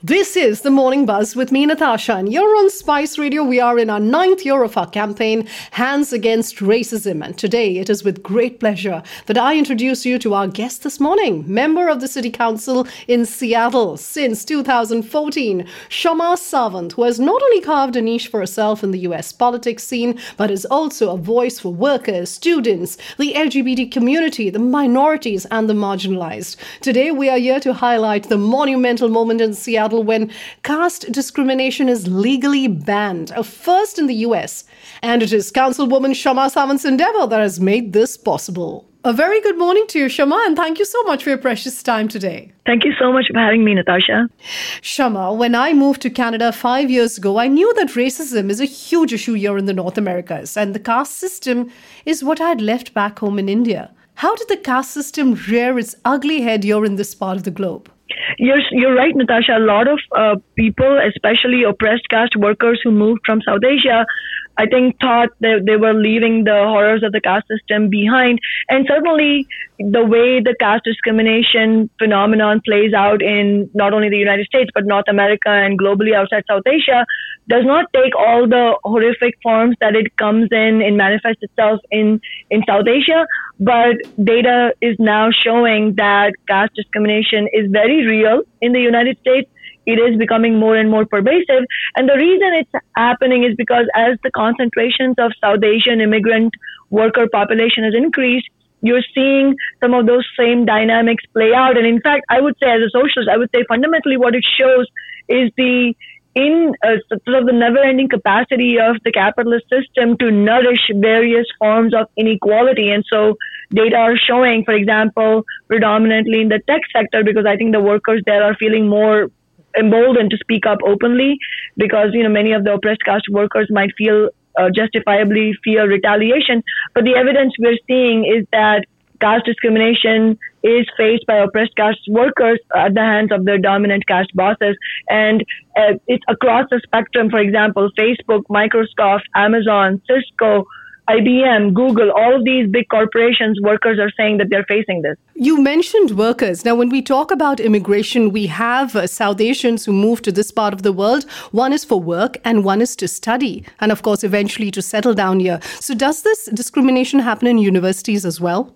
This is the Morning Buzz with me, Natasha, and you're on Spice Radio. We are in our ninth year of our campaign, Hands Against Racism. And today it is with great pleasure that I introduce you to our guest this morning, member of the City Council in Seattle since 2014, Kshama Sawant, who has not only carved a niche for herself in the US politics scene, but is also a voice for workers, students, the LGBT community, the minorities, and the marginalized. Today we are here to highlight the monumental moment in Seattle when caste discrimination is legally banned, a first in the US. And it is Councilwoman Kshama Sawant's endeavor that has made this possible. A very good morning to you, Kshama, and thank you so much for your precious time today. Thank you so much for having me, Natasha. Kshama, when I moved to Canada five years ago, I knew that racism is a huge issue here in the North Americas, and the caste system is what I had left back home in India. How did the caste system rear its ugly head here in this part of the globe? You're you're right, Natasha. A lot of uh, people, especially oppressed caste workers who moved from South Asia, I think thought that they were leaving the horrors of the caste system behind. And certainly, the way the caste discrimination phenomenon plays out in not only the United States but North America and globally outside South Asia does not take all the horrific forms that it comes in and manifests itself in in South Asia. But data is now showing that caste discrimination is very real in the United States. It is becoming more and more pervasive. And the reason it's happening is because as the concentrations of South Asian immigrant worker population has increased, you're seeing some of those same dynamics play out. And in fact, I would say as a socialist, I would say fundamentally what it shows is the in uh, sort of the never-ending capacity of the capitalist system to nourish various forms of inequality. And so data are showing, for example, predominantly in the tech sector, because I think the workers there are feeling more emboldened to speak up openly because, you know, many of the oppressed caste workers might feel uh, justifiably fear retaliation. But the evidence we're seeing is that caste discrimination is faced by oppressed caste workers at the hands of their dominant caste bosses. And uh, it's across the spectrum. For example, Facebook, Microsoft, Amazon, Cisco, IBM, Google, all of these big corporations, workers are saying that they're facing this. You mentioned workers. Now, when we talk about immigration, we have uh, South Asians who move to this part of the world. One is for work and one is to study, and of course, eventually to settle down here. So, does this discrimination happen in universities as well?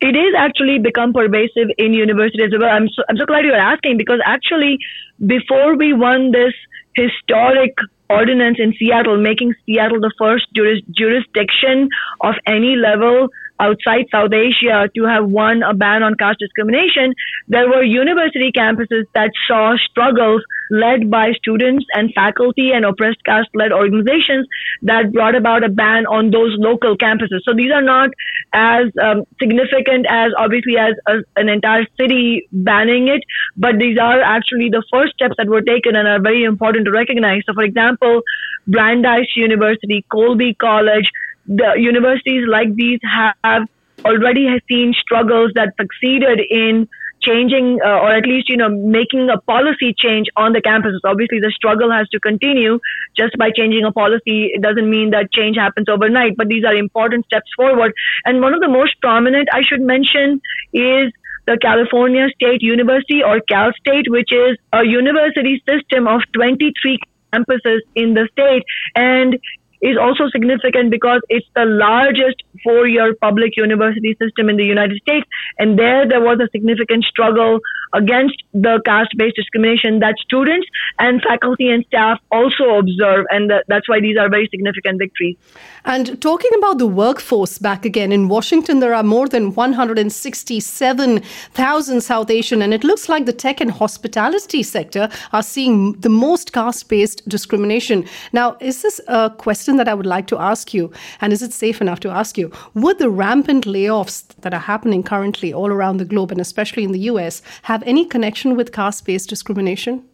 It is actually become pervasive in universities as well. I'm so, I'm so glad you're asking because actually, before we won this historic ordinance in Seattle, making Seattle the first juris- jurisdiction of any level outside South Asia to have won a ban on caste discrimination, there were university campuses that saw struggles led by students and faculty and oppressed caste led organizations that brought about a ban on those local campuses. So these are not as um, significant as obviously as a, an entire city banning it, but these are actually the first steps that were taken and are very important to recognize. So, for example, Brandeis University, Colby College, the universities like these have already seen struggles that succeeded in changing uh, or at least you know making a policy change on the campuses. Obviously the struggle has to continue. Just by changing a policy it doesn't mean that change happens overnight but these are important steps forward. And one of the most prominent i should mention is the California State University or Cal State, which is a university system of 23 campuses in the state. And is also significant because it's the largest four year public university system in the United States. And there, there was a significant struggle against the caste based discrimination that students and faculty and staff also observe. And that's why these are very significant victories. And talking about the workforce back again, in Washington, there are more than 167,000 South Asian, and it looks like the tech and hospitality sector are seeing the most caste based discrimination. Now, is this a question that I would like to ask you? And is it safe enough to ask you? Would the rampant layoffs that are happening currently all around the globe, and especially in the US, have any connection with caste based discrimination?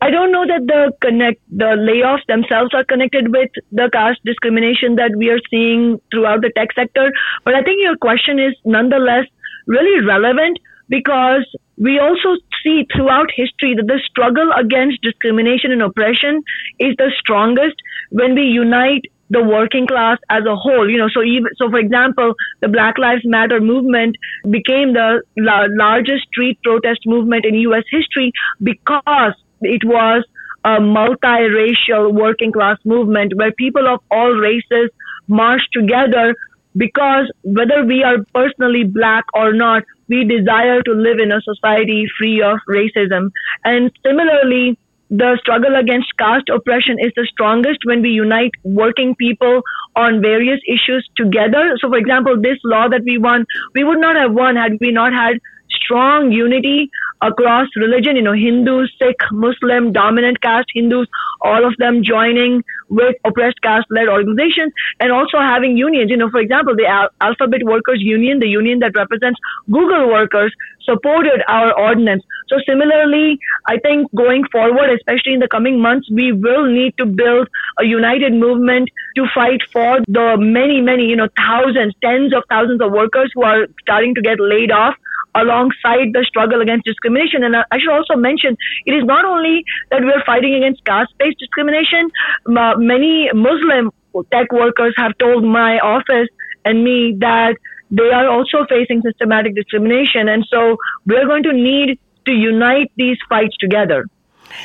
I don't know that the connect the layoffs themselves are connected with the caste discrimination that we are seeing throughout the tech sector, but I think your question is nonetheless really relevant because we also see throughout history that the struggle against discrimination and oppression is the strongest when we unite the working class as a whole you know so even so for example the black lives matter movement became the la- largest street protest movement in US history because it was a multiracial working class movement where people of all races marched together because whether we are personally black or not, we desire to live in a society free of racism. And similarly, the struggle against caste oppression is the strongest when we unite working people on various issues together. So, for example, this law that we won, we would not have won had we not had strong unity across religion, you know, Hindu, Sikh, Muslim, dominant caste Hindus, all of them joining with oppressed caste led organizations and also having unions. You know, for example, the Al- Alphabet Workers Union, the union that represents Google workers, supported our ordinance. So similarly, I think going forward, especially in the coming months, we will need to build a united movement to fight for the many, many, you know, thousands, tens of thousands of workers who are starting to get laid off alongside the struggle against discrimination. And I should also mention, it is not only that we're fighting against caste-based discrimination. Uh, many Muslim tech workers have told my office and me that they are also facing systematic discrimination. And so we're going to need to unite these fights together.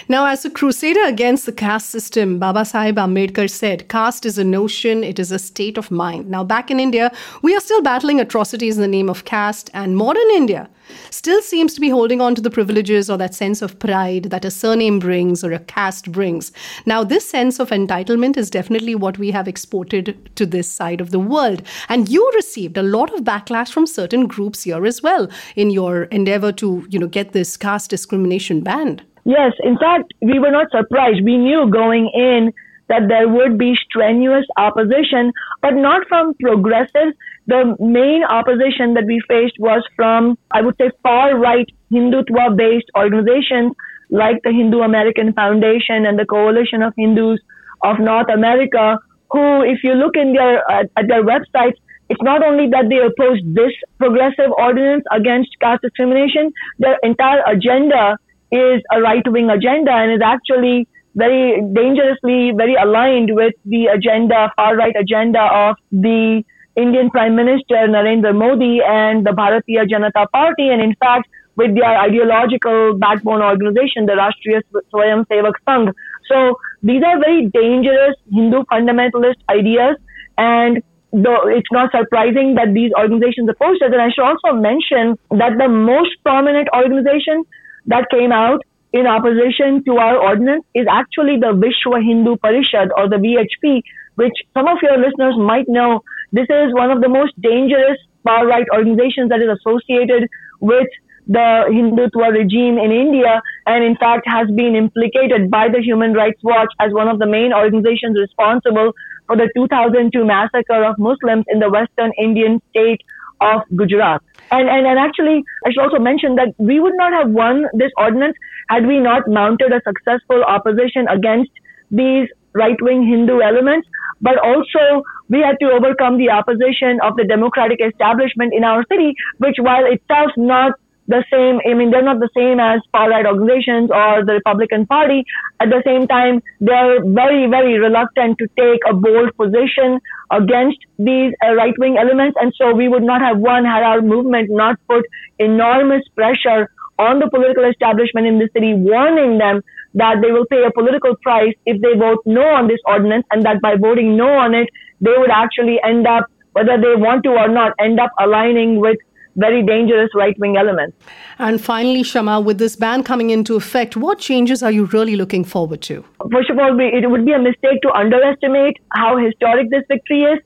Now, as a crusader against the caste system, Baba Sahib Ambedkar said, caste is a notion, it is a state of mind. Now, back in India, we are still battling atrocities in the name of caste, and modern India still seems to be holding on to the privileges or that sense of pride that a surname brings or a caste brings. Now, this sense of entitlement is definitely what we have exported to this side of the world. And you received a lot of backlash from certain groups here as well in your endeavor to, you know, get this caste discrimination banned. Yes, in fact, we were not surprised. We knew going in that there would be strenuous opposition, but not from progressives. The main opposition that we faced was from, I would say, far right Hindutva based organizations like the Hindu American Foundation and the Coalition of Hindus of North America, who, if you look in their, uh, at their websites, it's not only that they oppose this progressive ordinance against caste discrimination, their entire agenda is a right wing agenda and is actually very dangerously very aligned with the agenda, far right agenda of the Indian Prime Minister Narendra Modi and the Bharatiya Janata Party. And in fact, with their ideological backbone organization, the Rashtriya Swayam Sevak Sangh. So these are very dangerous Hindu fundamentalist ideas. And though it's not surprising that these organizations oppose it. And I should also mention that the most prominent organization that came out in opposition to our ordinance is actually the Vishwa Hindu Parishad or the VHP, which some of your listeners might know. This is one of the most dangerous far right organizations that is associated with the Hindutva regime in India and in fact has been implicated by the Human Rights Watch as one of the main organizations responsible for the 2002 massacre of Muslims in the western Indian state of Gujarat. And, and, and actually, I should also mention that we would not have won this ordinance had we not mounted a successful opposition against these right wing Hindu elements. But also, we had to overcome the opposition of the democratic establishment in our city, which, while itself not the same. I mean, they're not the same as far right organizations or the Republican Party. At the same time, they're very, very reluctant to take a bold position against these uh, right wing elements. And so we would not have won had our movement not put enormous pressure on the political establishment in the city, warning them that they will pay a political price if they vote no on this ordinance and that by voting no on it, they would actually end up, whether they want to or not, end up aligning with very dangerous right wing elements. And finally, Kshama, with this ban coming into effect, what changes are you really looking forward to? First of all, it would be a mistake to underestimate how historic this victory is.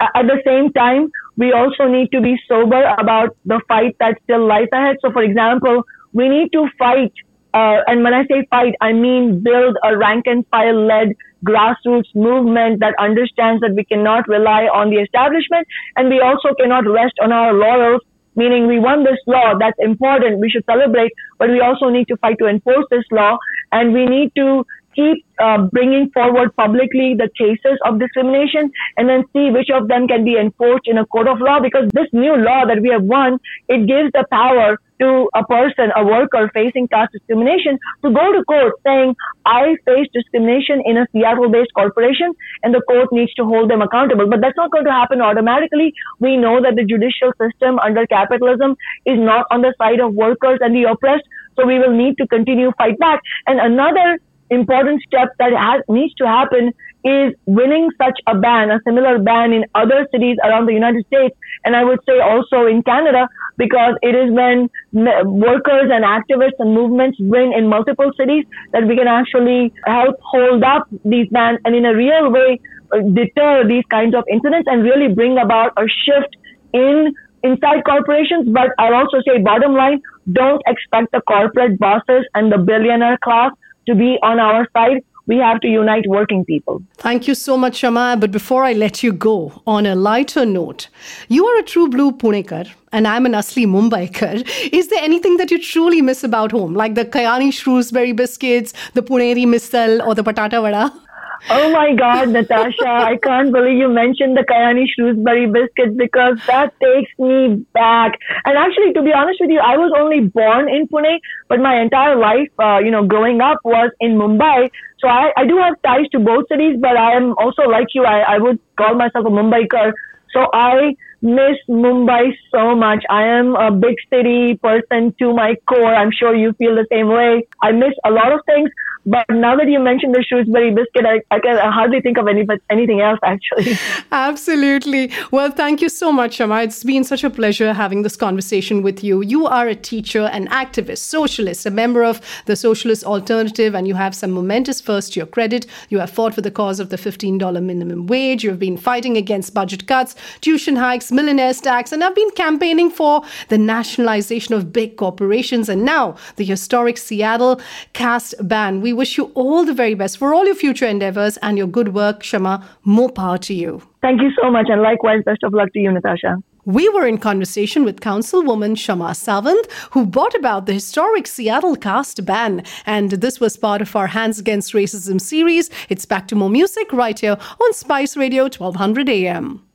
At the same time, we also need to be sober about the fight that still lies ahead. So, for example, we need to fight, uh, and when I say fight, I mean build a rank and file led grassroots movement that understands that we cannot rely on the establishment and we also cannot rest on our laurels meaning we won this law. That's important. We should celebrate, but we also need to fight to enforce this law, and we need to keep uh, bringing forward publicly the cases of discrimination and then see which of them can be enforced in a court of law because this new law that we have won, it gives the power to a person, a worker facing caste discrimination to go to court saying, I face discrimination in a Seattle based corporation and the court needs to hold them accountable. But that's not going to happen automatically. We know that the judicial system under capitalism is not on the side of workers and the oppressed. So we will need to continue fight back. And another important step that has, needs to happen is winning such a ban, a similar ban in other cities around the United States, and I would say also in Canada, because it is when workers and activists and movements win in multiple cities that we can actually help hold up these bans and in a real way uh, deter these kinds of incidents and really bring about a shift in inside corporations. But I'll also say bottom line, don't expect the corporate bosses and the billionaire class to be on our side we have to unite working people. Thank you so much, Kshama. But before I let you go, on a lighter note, you are a true blue Punekar and I'm an Asli Mumbaikar. Is there anything that you truly miss about home, like the Kayani Shrewsbury biscuits, the Puneri misal, or the batata vada? Oh my God, Natasha, I can't believe you mentioned the Kayani Shrewsbury biscuits because that takes me back. And actually, to be honest with you, I was only born in Pune, but my entire life, uh, you know, growing up was in Mumbai. So I, I do have ties to both cities, but I am also like you, I, I would call myself a Mumbaikar. So I miss Mumbai so much. I am a big city person to my core. I'm sure you feel the same way. I miss a lot of things, but now that you mentioned the Shrewsbury biscuit, I, I can hardly think of any, anything else, actually. Absolutely. Well, thank you so much, Kshama. It's been such a pleasure having this conversation with you. You are a teacher, an activist, socialist, a member of the Socialist Alternative, and you have some momentous first to your credit. You have fought for the cause of the $15 minimum wage. You have been fighting against budget cuts, tuition hikes, millionaires tax, and have been campaigning for the nationalization of big corporations and now the historic Seattle caste ban. We wish you all the very best for all your future endeavors and your good work, Kshama. More power to you. Thank you so much, and likewise, best of luck to you, Natasha. We were in conversation with Councilwoman Kshama Sawant, who brought about the historic Seattle caste ban. And this was part of our Hands Against Racism series. It's back to more music right here on Spice Radio 1200 AM.